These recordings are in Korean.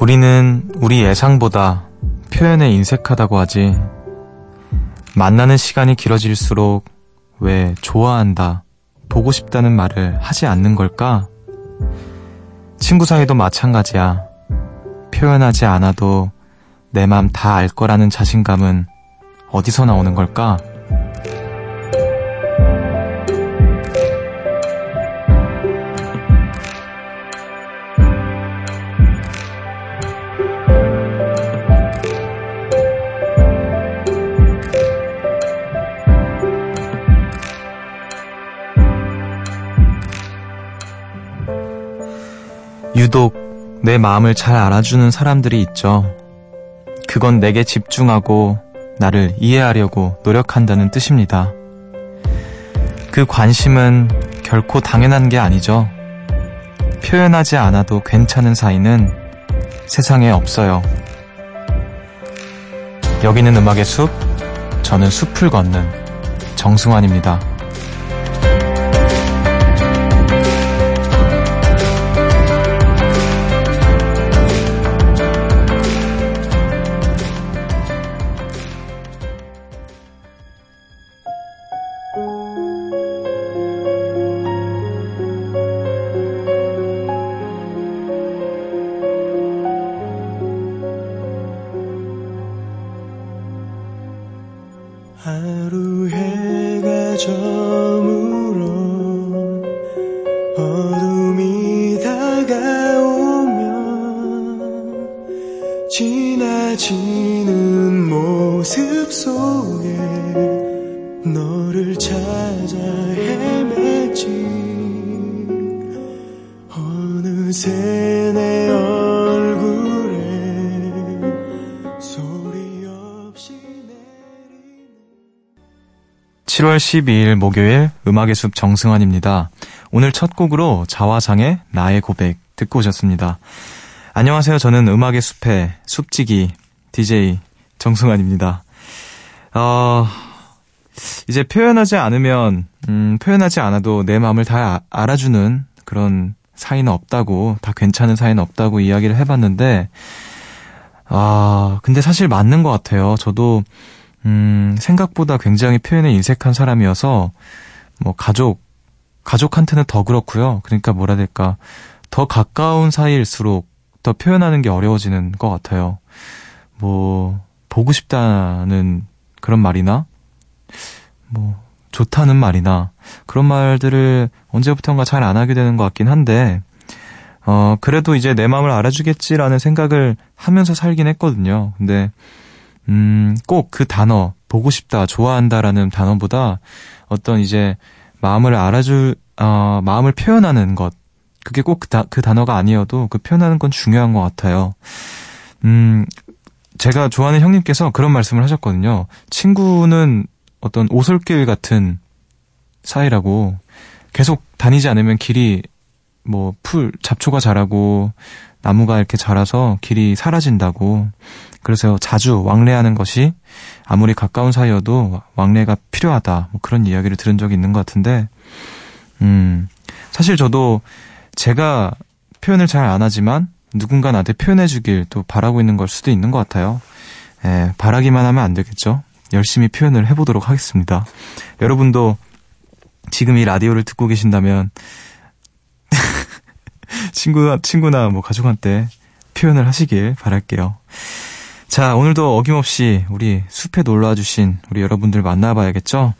우리는 우리 예상보다 표현에 인색하다고 하지. 만나는 시간이 길어질수록 왜 좋아한다, 보고 싶다는 말을 하지 않는 걸까? 친구 사이도 마찬가지야. 표현하지 않아도 내 맘 다 알 거라는 자신감은 어디서 나오는 걸까? 유독 내 마음을 잘 알아주는 사람들이 있죠. 그건 내게 집중하고 나를 이해하려고 노력한다는 뜻입니다. 그 관심은 결코 당연한 게 아니죠. 표현하지 않아도 괜찮은 사이는 세상에 없어요. 여기는 음악의 숲, 저는 숲을 걷는 정승환입니다. 하루 해가 저물 7월 12일 목요일 음악의 숲 정승환입니다. 오늘 첫 곡으로 자화상의 나의 고백 듣고 오셨습니다. 안녕하세요. 저는 음악의 숲의 숲지기 DJ 정승환입니다. 어, 이제 표현하지 않으면, 음, 표현하지 않아도 내 마음을 다 알아주는 그런 사이는 없다고, 다 괜찮은 사이는 없다고 이야기를 해봤는데, 아, 근데 사실 맞는 것 같아요. 저도 음, 생각보다 굉장히 표현에 인색한 사람이어서, 뭐, 가족, 가족한테는 더 그렇고요. 그러니까 뭐라 될까. 더 가까운 사이일수록 더 표현하는 게 어려워지는 것 같아요. 뭐, 보고 싶다는 그런 말이나, 뭐, 좋다는 말이나, 그런 말들을 언제부턴가 잘 안 하게 되는 것 같긴 한데, 어, 그래도 이제 내 마음을 알아주겠지라는 생각을 하면서 살긴 했거든요. 근데, 음, 꼭 그 단어, 보고 싶다, 좋아한다라는 단어보다 어떤 이제 마음을 알아줄, 어, 마음을 표현하는 것, 그게 꼭 그, 그 단어가 아니어도 그 표현하는 건 중요한 것 같아요. 음, 제가 좋아하는 형님께서 그런 말씀을 하셨거든요. 친구는 어떤 오솔길 같은 사이라고 계속 다니지 않으면 길이 뭐 풀, 잡초가 자라고 나무가 이렇게 자라서 길이 사라진다고. 그래서 자주 왕래하는 것이 아무리 가까운 사이여도 왕래가 필요하다. 뭐 그런 이야기를 들은 적이 있는 것 같은데, 음, 사실 저도 제가 표현을 잘 안 하지만 누군가 나한테 표현해주길 또 바라고 있는 걸 수도 있는 것 같아요. 예, 바라기만 하면 안 되겠죠? 열심히 표현을 해보도록 하겠습니다. 여러분도 지금 이 라디오를 듣고 계신다면, 친구나, 친구나 뭐 가족한테 표현을 하시길 바랄게요. 자, 오늘도 어김없이 우리 숲에 놀러와 주신 우리 여러분들 만나봐야겠죠?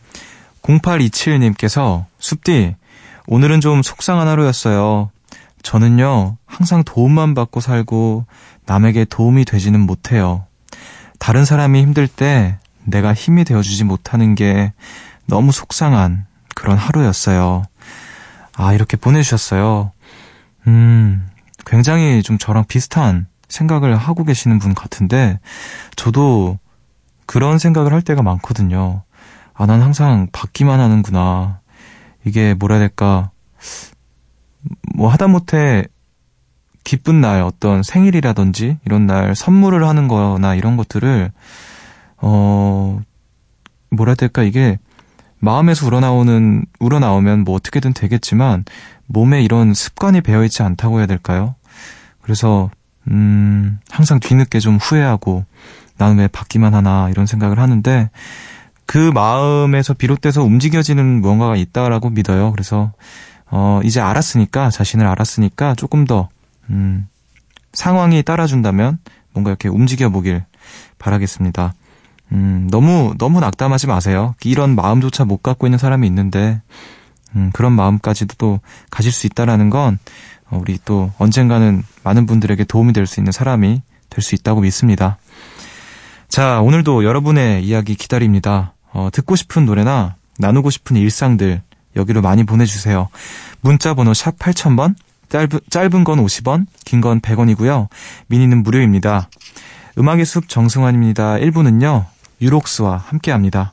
0827님께서 숲디, 오늘은 좀 속상한 하루였어요. 저는요, 항상 도움만 받고 살고 남에게 도움이 되지는 못해요. 다른 사람이 힘들 때 내가 힘이 되어주지 못하는 게 너무 속상한 그런 하루였어요. 아, 이렇게 보내주셨어요. 음, 굉장히 좀 저랑 비슷한 생각을 하고 계시는 분 같은데, 저도 그런 생각을 할 때가 많거든요. 아, 난 항상 받기만 하는구나. 이게 뭐라 해야 될까. 뭐 하다못해 기쁜 날 어떤 생일이라든지 이런 날 선물을 하는 거나 이런 것들을, 어, 뭐라 해야 될까. 이게 마음에서 우러나오는, 우러나오면 뭐 어떻게든 되겠지만 몸에 이런 습관이 배어 있지 않다고 해야 될까요? 그래서 음, 항상 뒤늦게 좀 후회하고 나는 왜 받기만 하나 이런 생각을 하는데 그 마음에서 비롯돼서 움직여지는 무언가가 있다라고 믿어요. 그래서 어, 이제 알았으니까 자신을 알았으니까 조금 더 음, 상황이 따라준다면 뭔가 이렇게 움직여 보길 바라겠습니다. 음, 너무 너무 낙담하지 마세요. 이런 마음조차 못 갖고 있는 사람이 있는데 음, 그런 마음까지도 또 가질 수 있다라는 건 어, 우리 또 언젠가는 많은 분들에게 도움이 될 수 있는 사람이 될 수 있다고 믿습니다. 자, 오늘도 여러분의 이야기 기다립니다. 어, 듣고 싶은 노래나 나누고 싶은 일상들 여기로 많이 보내주세요. 문자 번호 샵 8000번, 짧은, 짧은 건 50원, 긴 건 100원이고요. 미니는 무료입니다. 음악의 숲 정승환입니다. 1부는요, 유록스와 함께 합니다.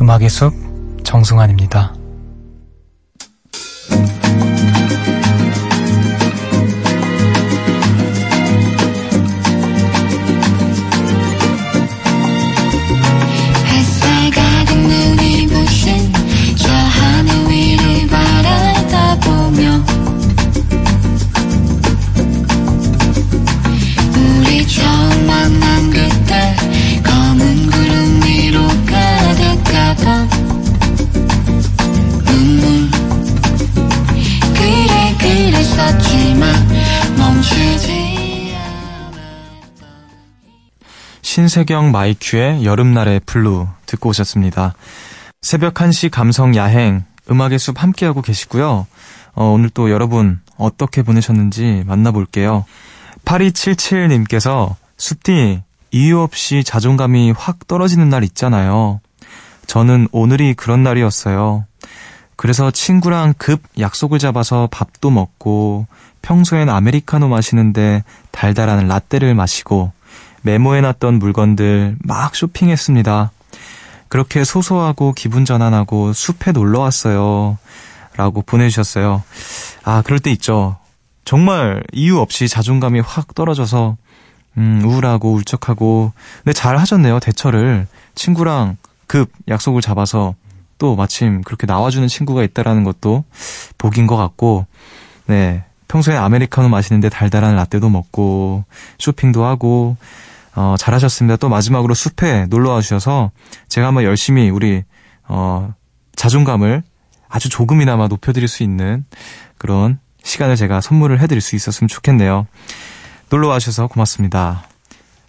음악의 숲 정승환입니다. 신세경 마이큐의 여름날의 블루 듣고 오셨습니다. 새벽 1시 감성 야행 음악의 숲 함께하고 계시고요. 어, 오늘 또 여러분 어떻게 보내셨는지 만나볼게요. 8277님께서 숲디 이유 없이 자존감이 확 떨어지는 날 있잖아요. 저는 오늘이 그런 날이었어요. 그래서 친구랑 급 약속을 잡아서 밥도 먹고 평소엔 아메리카노 마시는데 달달한 라떼를 마시고 메모해놨던 물건들 막 쇼핑했습니다. 그렇게 소소하고 기분 전환하고 숲에 놀러 왔어요. 라고 보내주셨어요. 아, 그럴 때 있죠. 정말 이유 없이 자존감이 확 떨어져서, 음, 우울하고 울적하고. 근데 잘 하셨네요, 대처를. 친구랑 급 약속을 잡아서 또 마침 그렇게 나와주는 친구가 있다라는 것도 복인 것 같고, 네. 평소에 아메리카노 마시는데 달달한 라떼도 먹고, 쇼핑도 하고, 어, 잘하셨습니다. 또 마지막으로 숲에 놀러 와 주셔서 제가 한번 열심히 우리 어, 자존감을 아주 조금이나마 높여드릴 수 있는 그런 시간을 제가 선물을 해드릴 수 있었으면 좋겠네요. 놀러 와 주셔서 고맙습니다.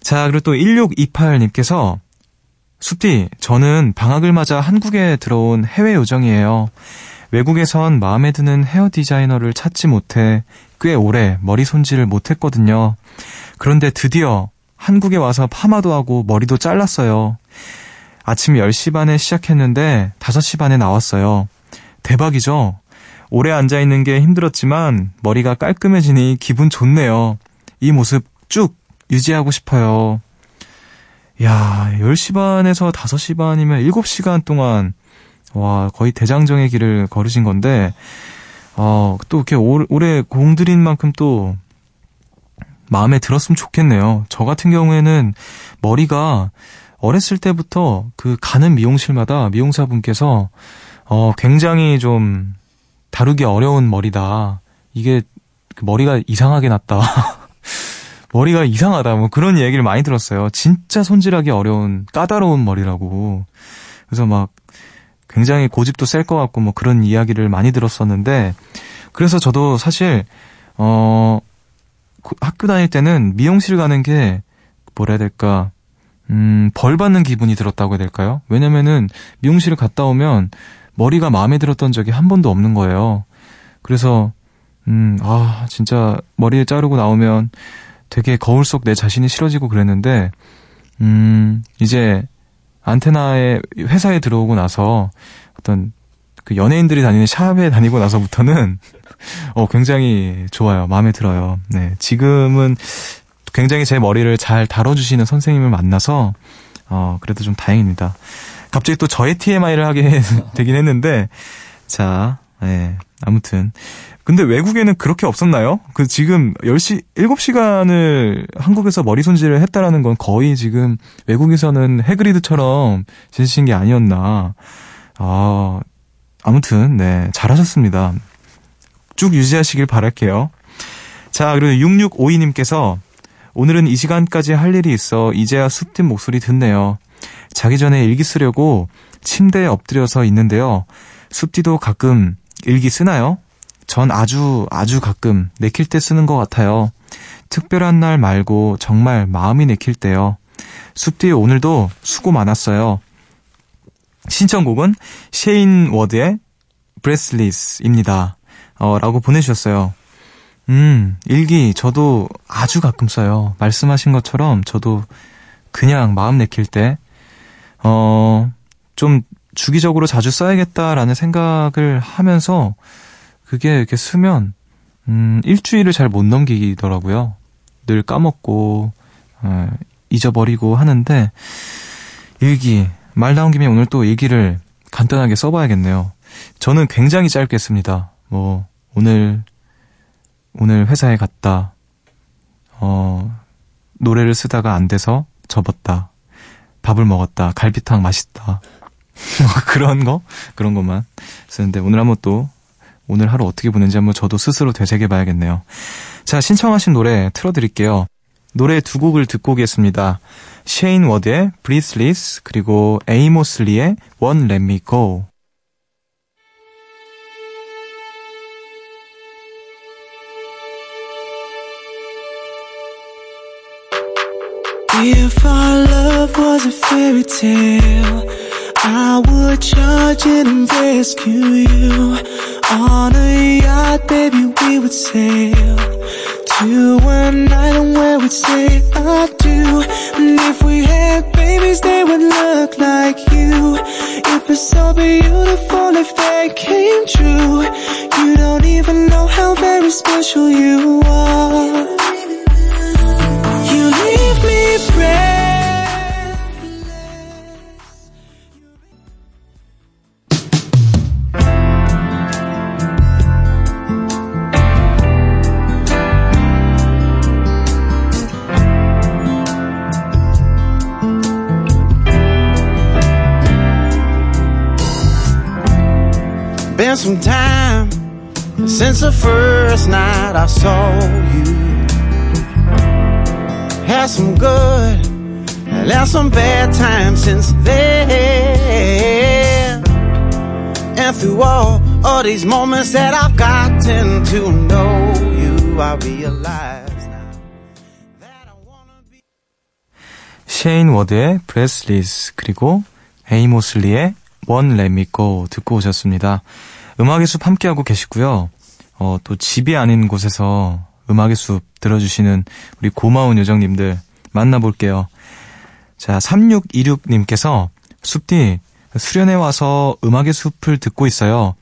자, 그리고 또 1628님께서 숲디, 저는 방학을 맞아 한국에 들어온 해외 요정이에요. 외국에선 마음에 드는 헤어 디자이너를 찾지 못해 꽤 오래 머리 손질을 못했거든요. 그런데 드디어 한국에 와서 파마도 하고 머리도 잘랐어요. 아침 10시 반에 시작했는데 5시 반에 나왔어요. 대박이죠? 오래 앉아있는 게 힘들었지만 머리가 깔끔해지니 기분 좋네요. 이 모습 쭉 유지하고 싶어요. 야, 10시 반에서 5시 반이면 7시간 동안 와, 거의 대장정의 길을 걸으신 건데 어, 또 이렇게 오래 공들인 만큼 또 마음에 들었으면 좋겠네요. 저 같은 경우에는 머리가 어렸을 때부터 그 가는 미용실마다 미용사분께서 어 굉장히 좀 다루기 어려운 머리다. 이게 그 머리가 이상하게 났다. 머리가 이상하다. 뭐 그런 얘기를 많이 들었어요. 진짜 손질하기 어려운 까다로운 머리라고. 그래서 막 굉장히 고집도 셀 것 같고 뭐 그런 이야기를 많이 들었었는데 그래서 저도 사실 어 학교 다닐 때는 미용실 가는 게 뭐라 해야 될까 음, 벌 받는 기분이 들었다고 해야 될까요? 왜냐면은 미용실을 갔다 오면 머리가 마음에 들었던 적이 한 번도 없는 거예요. 그래서 음, 아, 진짜 머리를 자르고 나오면 되게 거울 속 내 자신이 싫어지고 그랬는데 음, 이제 안테나의 회사에 들어오고 나서 어떤 그 연예인들이 다니는 샵에 다니고 나서부터는 어 굉장히 좋아요. 마음에 들어요. 네. 지금은 굉장히 제 머리를 잘 다뤄주시는 선생님을 만나서 어 그래도 좀 다행입니다. 갑자기 또 저의 TMI를 하게 되긴 했는데 자, 네. 아무튼 근데 외국에는 그렇게 없었나요? 그 지금 10시 7시간을 한국에서 머리 손질을 했다라는 건 거의 지금 외국에서는 해그리드처럼 지내신 게 아니었나. 아, 아무튼 네, 잘하셨습니다. 쭉 유지하시길 바랄게요. 자, 그리고 6652님께서 오늘은 이 시간까지 할 일이 있어 이제야 숲팀 목소리 듣네요. 자기 전에 일기 쓰려고 침대에 엎드려서 있는데요. 숲디도 가끔 일기 쓰나요? 전 아주 아주 가끔 내킬 때 쓰는 것 같아요. 특별한 날 말고 정말 마음이 내킬 때요. 숲뒤 오늘도 수고 많았어요. 신청곡은 셰인 워드의 브레스리스입니다. 어, 라고 보내주셨어요. 음, 일기 저도 아주 가끔 써요. 말씀하신 것처럼 저도 그냥 마음 내킬 때, 어, 좀 주기적으로 자주 써야겠다라는 생각을 하면서 그게 이렇게 쓰면 음, 일주일을 잘 못 넘기더라고요. 늘 까먹고 어, 잊어버리고 하는데 일기 말 나온 김에 오늘 또 일기를 간단하게 써봐야겠네요. 저는 굉장히 짧게 씁니다. 뭐 오늘 오늘 회사에 갔다. 어 노래를 쓰다가 안 돼서 접었다. 밥을 먹었다. 갈비탕 맛있다. 그런 거 그런 것만 쓰는데 오늘 한번 또 오늘 하루 어떻게 보는지 한번 저도 스스로 되새겨 봐야겠네요. 자, 신청하신 노래 틀어드릴게요. 노래 두 곡을 듣고 오겠습니다. 셰인 워드의 Breathless 그리고 에이모슬리의 One Let Me Go. If our love was a fairy tale I would charge it and rescue you On a yacht, baby, we would sail To an island where we'd say I do. And if we had babies, they would look like you. It was so beautiful if they came true You don't even know how very special you are some time since the first night I saw you. Had some good and some bad times since then. And through all of these moments that I've gotten to know you, I realize now that I wanna be. 셰인 워드의 브레스리스 그리고 에이모슬리의 Me Go 듣고 오셨습니다. 음악의 숲 함께하고 계시고요. 어, 또 집이 아닌 곳에서 음악의 숲 들어주시는 우리 고마운 요정님들 만나볼게요. 자, 3626님께서 숲디 수련회 와서 음악의 숲을 듣고 있어요.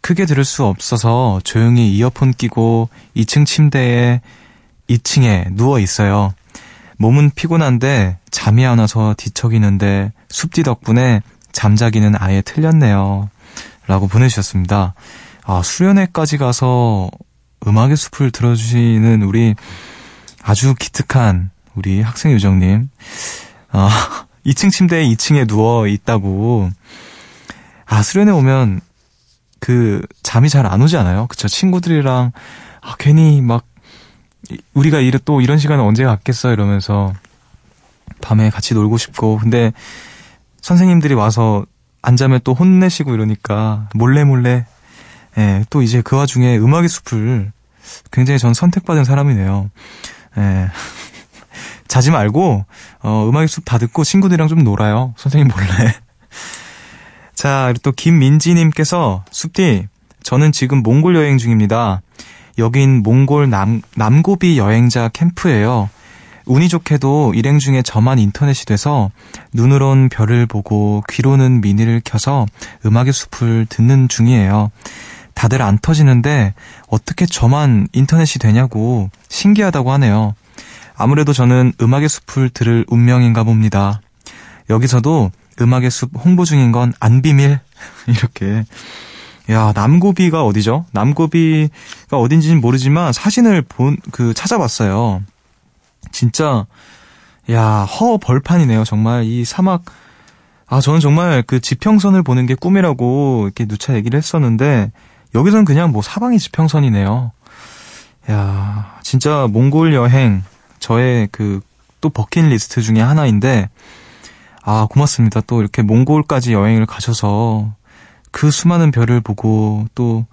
크게 들을 수 없어서 조용히 이어폰 끼고 2층 침대에 2층에 누워 있어요. 몸은 피곤한데 잠이 안 와서 뒤척이는데 숲디 덕분에 잠자기는 아예 틀렸네요. 라고 보내주셨습니다. 아, 수련회까지 가서 음악의 숲을 들어주시는 우리 아주 기특한 우리 학생 요정님. 아, 2층 침대에 2층에 누워 있다고. 아, 수련회 오면 그 잠이 잘 안 오지 않아요? 그쵸? 친구들이랑 아, 괜히 막 우리가 이래 또 이런 시간을 언제 갖겠어 이러면서 밤에 같이 놀고 싶고 근데 선생님들이 와서 안 자면 또 혼내시고 이러니까 몰래 몰래 예, 또 이제 그 와중에 음악의 숲을 굉장히 전 선택받은 사람이네요. 예. 자지 말고 어, 음악의 숲 다 듣고 친구들이랑 좀 놀아요. 선생님 몰래. 자, 그리고 또 김민지님께서 숲디 저는 지금 몽골 여행 중입니다. 여긴 몽골 남, 남고비 여행자 캠프예요. 운이 좋게도 일행 중에 저만 인터넷이 돼서 눈으론 별을 보고 귀로는 미니를 켜서 음악의 숲을 듣는 중이에요. 다들 안 터지는데 어떻게 저만 인터넷이 되냐고 신기하다고 하네요. 아무래도 저는 음악의 숲을 들을 운명인가 봅니다. 여기서도 음악의 숲 홍보 중인 건 안 비밀. 이렇게. 야, 남고비가 어디죠? 남고비가 어딘지는 모르지만 사진을 본, 그, 찾아봤어요. 진짜, 야, 허 벌판이네요. 정말 이 사막, 아, 저는 정말 그 지평선을 보는 게 꿈이라고 이렇게 누차 얘기를 했었는데, 여기선 그냥 뭐 사방이 지평선이네요. 야, 진짜 몽골 여행, 저의 그, 또 버킷리스트 중에 하나인데, 아, 고맙습니다. 또 이렇게 몽골까지 여행을 가셔서 그 수많은 별을 보고 또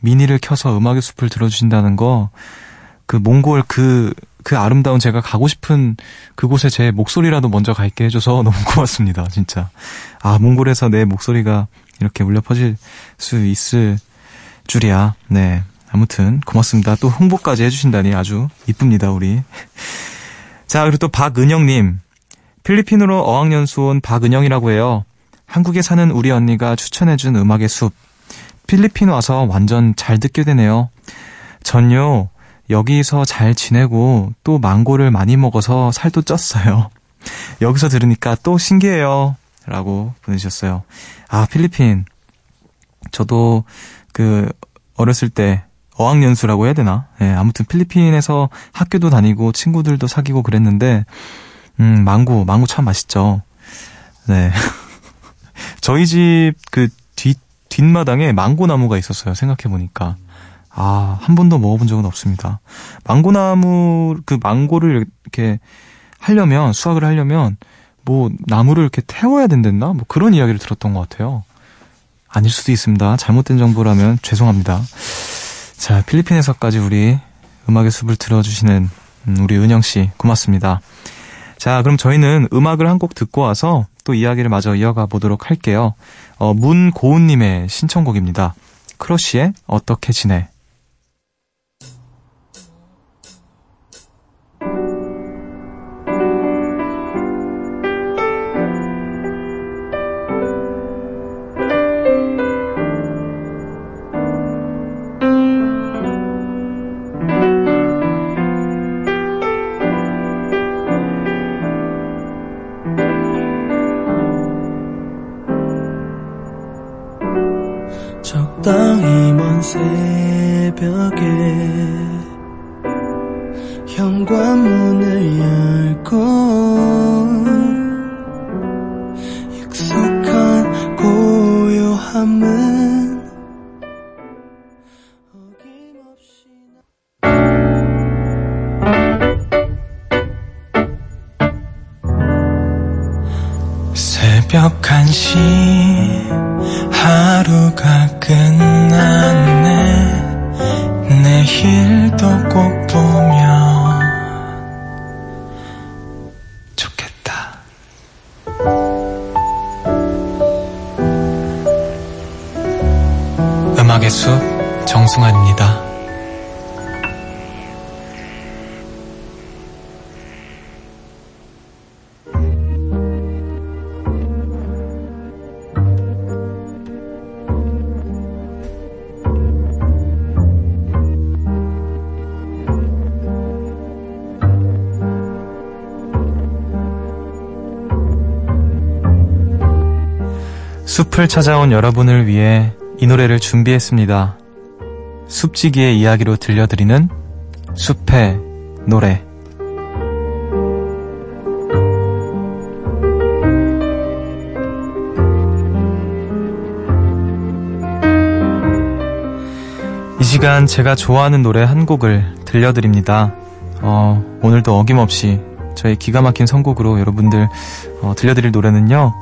미니를 켜서 음악의 숲을 들어주신다는 거, 그 몽골 그, 그 아름다운 제가 가고 싶은 그곳에 제 목소리라도 먼저 가 있게 해줘서 너무 고맙습니다, 진짜. 아, 몽골에서 내 목소리가 이렇게 울려 퍼질 수 있을 줄이야. 네. 아무튼 고맙습니다. 또 홍보까지 해주신다니 아주 이쁩니다, 우리. 자, 그리고 또 박은영님. 필리핀으로 어학연수 온 박은영이라고 해요. 한국에 사는 우리 언니가 추천해준 음악의 숲. 필리핀 와서 완전 잘 듣게 되네요. 전요, 여기서 잘 지내고 또 망고를 많이 먹어서 살도 쪘어요. 여기서 들으니까 또 신기해요. 라고 보내주셨어요. 아, 필리핀. 저도 그, 어렸을 때 어학연수라고 해야 되나? 예, 네, 아무튼 필리핀에서 학교도 다니고 친구들도 사귀고 그랬는데, 음, 망고, 망고 참 맛있죠. 네. 저희 집 그 뒷, 뒷마당에 망고 나무가 있었어요. 생각해보니까. 아, 한 번도 먹어본 적은 없습니다. 망고나무, 그 망고를 이렇게 하려면, 수확을 하려면, 뭐, 나무를 이렇게 태워야 된댔나? 뭐 그런 이야기를 들었던 것 같아요. 아닐 수도 있습니다. 잘못된 정보라면 죄송합니다. 자, 필리핀에서까지 우리 음악의 숲을 들어주시는 음, 우리 은영씨, 고맙습니다. 자, 그럼 저희는 음악을 한 곡 듣고 와서 또 이야기를 마저 이어가 보도록 할게요. 어, 문고은님의 신청곡입니다. 크러쉬의 어떻게 지내? 벽에 현관문을 숲을 찾아온 여러분을 위해 이 노래를 준비했습니다. 숲지기의 이야기로 들려드리는 숲의 노래. 이 시간 제가 좋아하는 노래 한 곡을 들려드립니다. 어, 오늘도 어김없이 저희 기가 막힌 선곡으로 여러분들 어, 들려드릴 노래는요.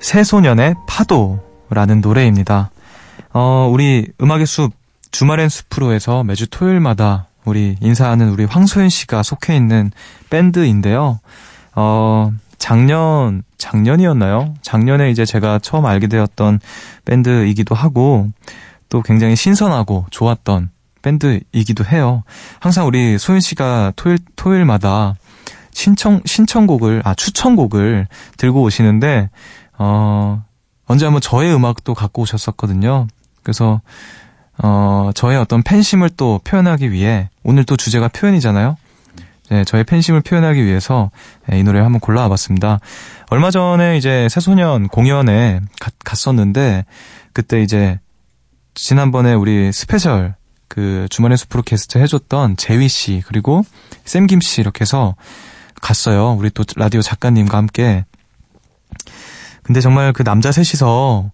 새소년의 파도라는 노래입니다. 어, 우리 음악의 숲, 주말엔 숲으로 해서 매주 토요일마다 우리 인사하는 우리 황소연 씨가 속해 있는 밴드인데요. 어, 작년, 작년이었나요? 작년에 이제 제가 처음 알게 되었던 밴드이기도 하고, 또 굉장히 신선하고 좋았던 밴드이기도 해요. 항상 우리 소연 씨가 토요일, 토요일마다 신청, 신청곡을, 아, 추천곡을 들고 오시는데, 어, 언제 한번 저의 음악도 갖고 오셨었거든요. 그래서, 어, 저의 어떤 팬심을 또 표현하기 위해, 오늘 또 주제가 표현이잖아요. 네, 저의 팬심을 표현하기 위해서 네, 이 노래 한번 골라와 봤습니다. 얼마 전에 이제 새소년 공연에 가, 갔었는데, 그때 이제, 지난번에 우리 스페셜 그 주말의 숲으로 게스트 해줬던 재휘 씨 그리고 샘김 씨 이렇게 해서 갔어요. 우리 또 라디오 작가님과 함께. 근데 정말 그 남자 셋이서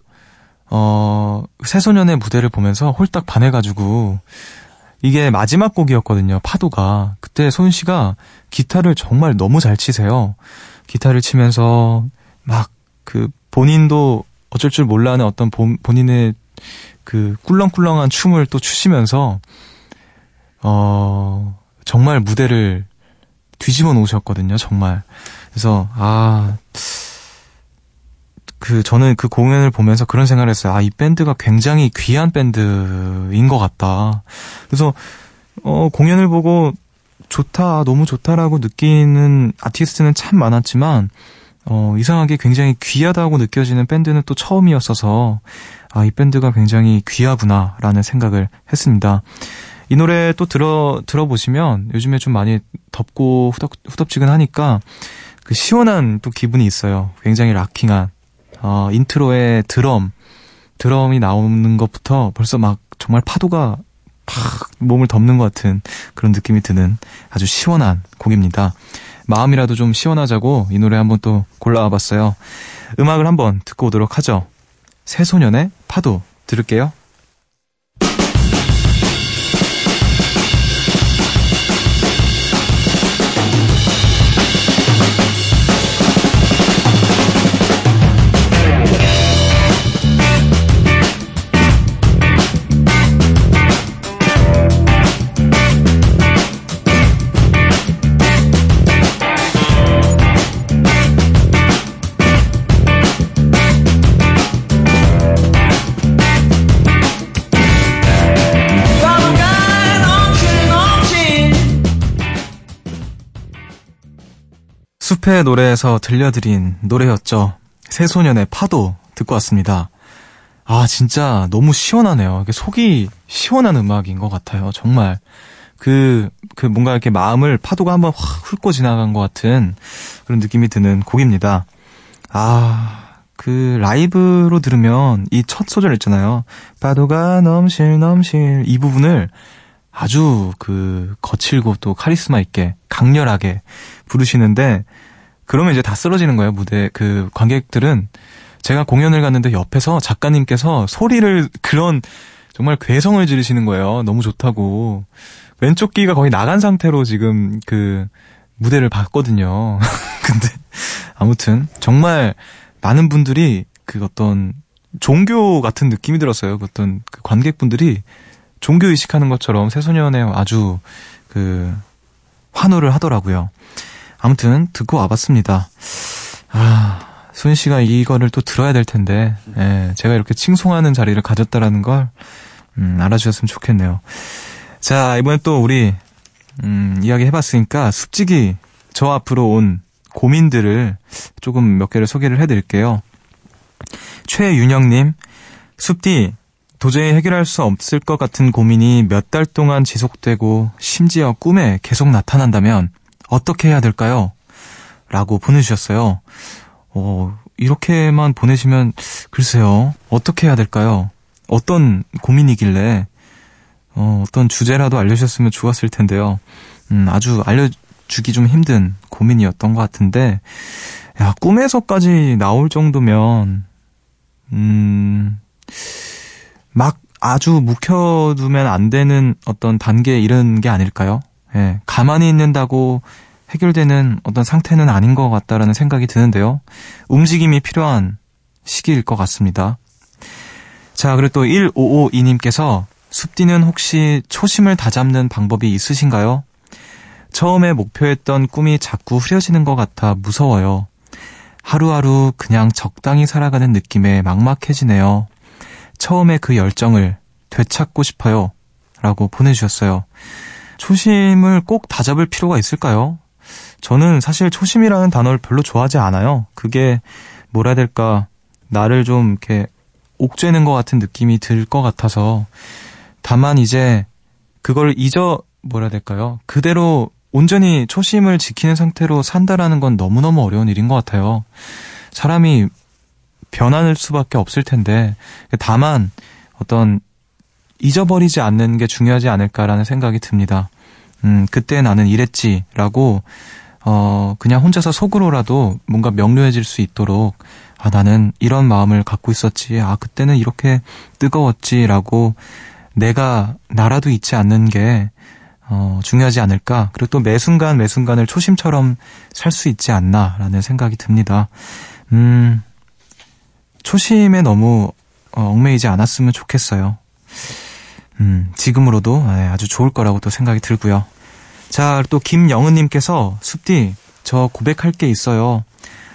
어 새소년의 무대를 보면서 홀딱 반해가지고 이게 마지막 곡이었거든요. 파도가 그때 소윤 씨가 기타를 정말 너무 잘 치세요. 기타를 치면서 막 그 본인도 어쩔 줄 몰라하는 어떤 본, 본인의 그 꿀렁꿀렁한 춤을 또 추시면서 어 정말 무대를 뒤집어 놓으셨거든요, 정말. 그래서 아 그 저는 그 공연을 보면서 그런 생각을 했어요. 아, 이 밴드가 굉장히 귀한 밴드인 것 같다. 그래서 어 공연을 보고 좋다, 너무 좋다라고 느끼는 아티스트는 참 많았지만 어 이상하게 굉장히 귀하다고 느껴지는 밴드는 또 처음이었어서 아, 이 밴드가 굉장히 귀하구나라는 생각을 했습니다. 이 노래 또 들어, 들어보시면 요즘에 좀 많이 덥고 후덥, 후덥지근하니까 그 시원한 또 기분이 있어요. 굉장히 rocking한, 어, 인트로에 드럼, 드럼이 나오는 것부터 벌써 막 정말 파도가 팍 몸을 덮는 것 같은 그런 느낌이 드는 아주 시원한 곡입니다. 마음이라도 좀 시원하자고 이 노래 한번 또 골라와 봤어요. 음악을 한번 듣고 오도록 하죠. 새소년의 파도 들을게요. 숲의 노래에서 들려드린 노래였죠. 새소년의 파도 듣고 왔습니다. 아, 진짜 너무 시원하네요. 속이 시원한 음악인 것 같아요. 정말. 그, 그 뭔가 이렇게 마음을 파도가 한번 확 훑고 지나간 것 같은 그런 느낌이 드는 곡입니다. 아, 그 라이브로 들으면 이 첫 소절 있잖아요. 파도가 넘실 넘실 이 부분을 아주 그 거칠고 또 카리스마 있게 강렬하게 부르시는데 그러면 이제 다 쓰러지는 거예요 무대. 그 관객들은 제가 공연을 갔는데 옆에서 작가님께서 소리를 그런 정말 괴성을 지르시는 거예요. 너무 좋다고. 왼쪽 귀가 거의 나간 상태로 지금 그 무대를 봤거든요. 근데 아무튼 정말 많은 분들이 그 어떤 종교 같은 느낌이 들었어요. 그 어떤 그 관객분들이 종교 의식하는 것처럼 새소년에 아주 그 환호를 하더라고요. 아무튼 듣고 와봤습니다. 아, 수은 씨가 이거를 또 들어야 될 텐데, 예, 제가 이렇게 칭송하는 자리를 가졌다라는 걸 음, 알아주셨으면 좋겠네요. 자, 이번에 또 우리 음, 이야기 해봤으니까 숲지기 저 앞으로 온 고민들을 조금 몇 개를 소개를 해드릴게요. 최윤영님, 숲디 도저히 해결할 수 없을 것 같은 고민이 몇 달 동안 지속되고 심지어 꿈에 계속 나타난다면 어떻게 해야 될까요? 라고 보내주셨어요. 어, 이렇게만 보내시면 글쎄요. 어떻게 해야 될까요? 어떤 고민이길래 어, 어떤 주제라도 알려주셨으면 좋았을 텐데요. 음, 아주 알려주기 좀 힘든 고민이었던 것 같은데, 야, 꿈에서까지 나올 정도면, 음, 막 아주 묵혀두면 안 되는 어떤 단계에 이른 게 아닐까요? 예, 가만히 있는다고 해결되는 어떤 상태는 아닌 것 같다라는 생각이 드는데요. 움직임이 필요한 시기일 것 같습니다. 자, 그리고 또 1552님께서 숲디는 혹시 초심을 다잡는 방법이 있으신가요? 처음에 목표했던 꿈이 자꾸 흐려지는 것 같아 무서워요. 하루하루 그냥 적당히 살아가는 느낌에 막막해지네요. 처음에 그 열정을 되찾고 싶어요. 라고 보내주셨어요. 초심을 꼭 다잡을 필요가 있을까요? 저는 사실 초심이라는 단어를 별로 좋아하지 않아요. 그게 뭐라 해야 될까, 나를 좀 이렇게 옥죄는 것 같은 느낌이 들 것 같아서 다만 이제 그걸 잊어 뭐라 해야 될까요? 그대로 온전히 초심을 지키는 상태로 산다라는 건 너무너무 어려운 일인 것 같아요. 사람이 변할 수밖에 없을 텐데 다만 어떤 잊어버리지 않는 게 중요하지 않을까라는 생각이 듭니다. 음, 그때 나는 이랬지라고 어, 그냥 혼자서 속으로라도 뭔가 명료해질 수 있도록 아, 나는 이런 마음을 갖고 있었지. 아, 그때는 이렇게 뜨거웠지라고 내가 나라도 잊지 않는 게 어, 중요하지 않을까. 그리고 또 매 순간 매 순간을 초심처럼 살 수 있지 않나라는 생각이 듭니다. 음, 초심에 너무 어, 얽매이지 않았으면 좋겠어요. 음, 지금으로도 네, 아주 좋을 거라고 또 생각이 들고요. 자, 또 김영은님께서 숲디 저 고백할 게 있어요.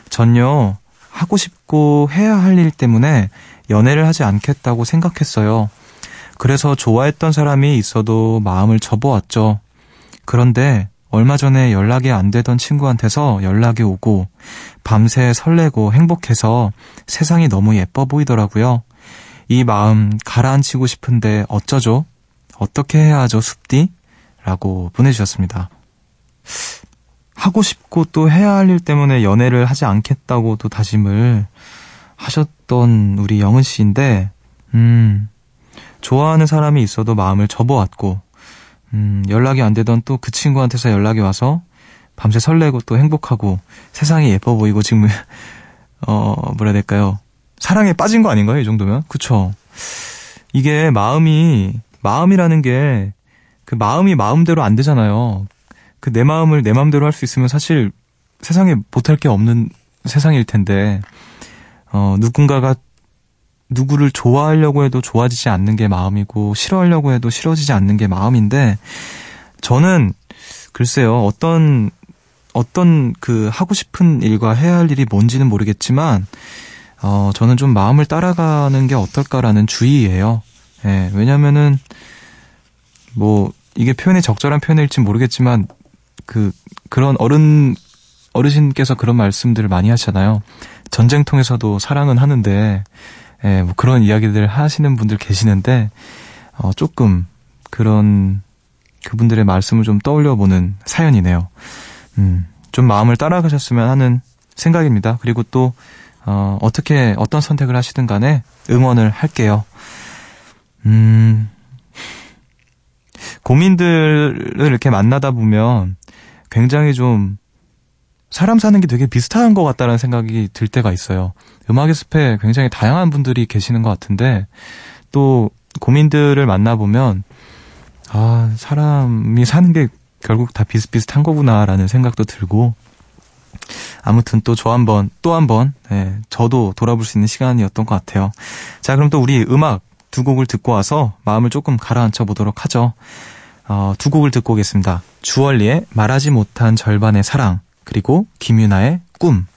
전요 하고 싶고 해야 할 일 때문에 연애를 하지 않겠다고 생각했어요. 그래서 좋아했던 사람이 있어도 마음을 접어왔죠. 그런데 얼마 전에 연락이 안 되던 친구한테서 연락이 오고 밤새 설레고 행복해서 세상이 너무 예뻐 보이더라고요. 이 마음 가라앉히고 싶은데 어쩌죠? 어떻게 해야 하죠, 숲디? 라고 보내주셨습니다. 하고 싶고 또 해야 할 일 때문에 연애를 하지 않겠다고 또 다짐을 하셨던 우리 영은 씨인데, 음, 좋아하는 사람이 있어도 마음을 접어왔고, 음, 연락이 안 되던 또 그 친구한테서 연락이 와서 밤새 설레고 또 행복하고 세상이 예뻐 보이고 지금, 어, 뭐라 해야 될까요? 사랑에 빠진 거 아닌가요? 이 정도면? 그쵸? 이게 마음이, 마음이라는 게 그 마음이 마음대로 안 되잖아요. 그 내 마음을 내 마음대로 할 수 있으면 사실 세상에 못할 게 없는 세상일 텐데, 어, 누군가가 누구를 좋아하려고 해도 좋아지지 않는 게 마음이고, 싫어하려고 해도 싫어지지 않는 게 마음인데, 저는 글쎄요, 어떤, 어떤 그 하고 싶은 일과 해야 할 일이 뭔지는 모르겠지만, 어, 저는 좀 마음을 따라가는 게 어떨까라는 주의예요. 예, 왜냐면은, 뭐, 이게 표현이 적절한 표현일지 모르겠지만, 그, 그런 어른, 어르신께서 그런 말씀들을 많이 하시잖아요. 전쟁통에서도 사랑은 하는데, 예, 뭐 그런 이야기들 하시는 분들 계시는데, 어, 조금, 그런, 그분들의 말씀을 좀 떠올려 보는 사연이네요. 음, 좀 마음을 따라가셨으면 하는 생각입니다. 그리고 또, 어, 어떻게, 어떤 선택을 하시든 간에 응원을 할게요. 음, 고민들을 이렇게 만나다 보면 굉장히 좀 사람 사는 게 되게 비슷한 것 같다는 생각이 들 때가 있어요. 음악의 숲에 굉장히 다양한 분들이 계시는 것 같은데 또 고민들을 만나보면 아, 사람이 사는 게 결국 다 비슷비슷한 거구나라는 생각도 들고 아무튼 또 저 한번 또 한번 네, 저도 돌아볼 수 있는 시간이었던 것 같아요. 자 그럼 또 우리 음악 두 곡을 듣고 와서 마음을 조금 가라앉혀 보도록 하죠. 어, 두 곡을 듣고 오겠습니다. 주얼리의 말하지 못한 절반의 사랑 그리고 김유나의 꿈.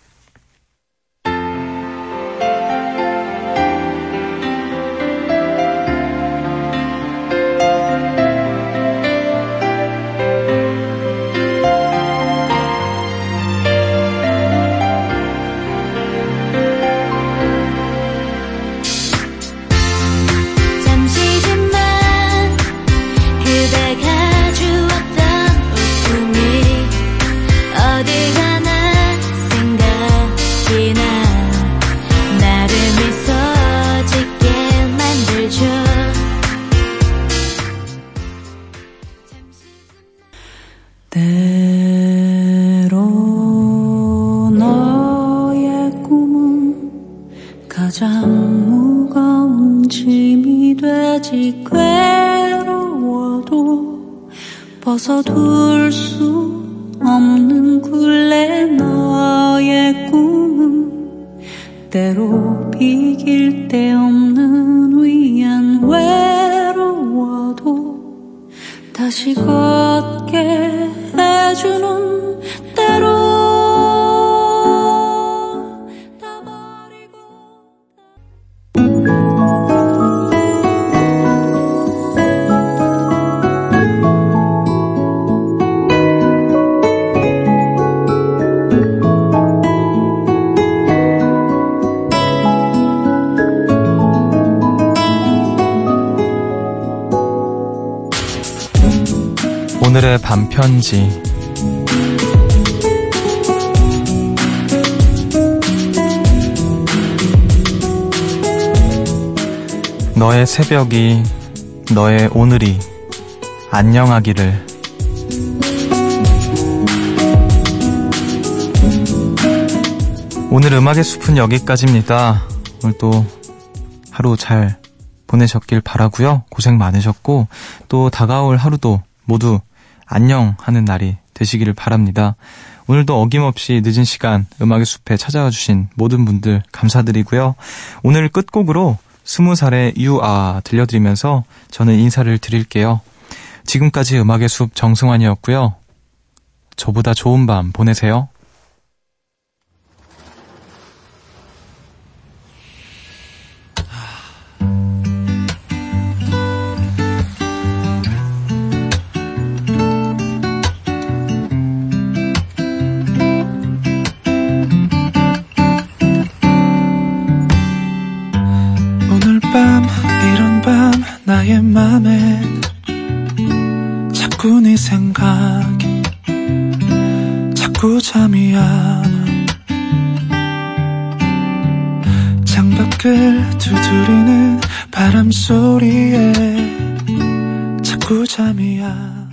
오늘의 반편지. 너의 새벽이 너의 오늘이 안녕하기를 오늘 음악의 숲은 여기까지입니다. 오늘 또 하루 잘 보내셨길 바라고요. 고생 많으셨고 또 다가올 하루도 모두 안녕하는 날이 되시기를 바랍니다. 오늘도 어김없이 늦은 시간 음악의 숲에 찾아와 주신 모든 분들 감사드리고요. 오늘 끝곡으로 스무 살의 유아 들려드리면서 저는 인사를 드릴게요. 지금까지 음악의 숲 정승환이었고요. 저보다 좋은 밤 보내세요. 맘에 자꾸 네 생각이 자꾸 잠이 안 와. 창밖을 두드리는 바람 소리에 자꾸 잠이 안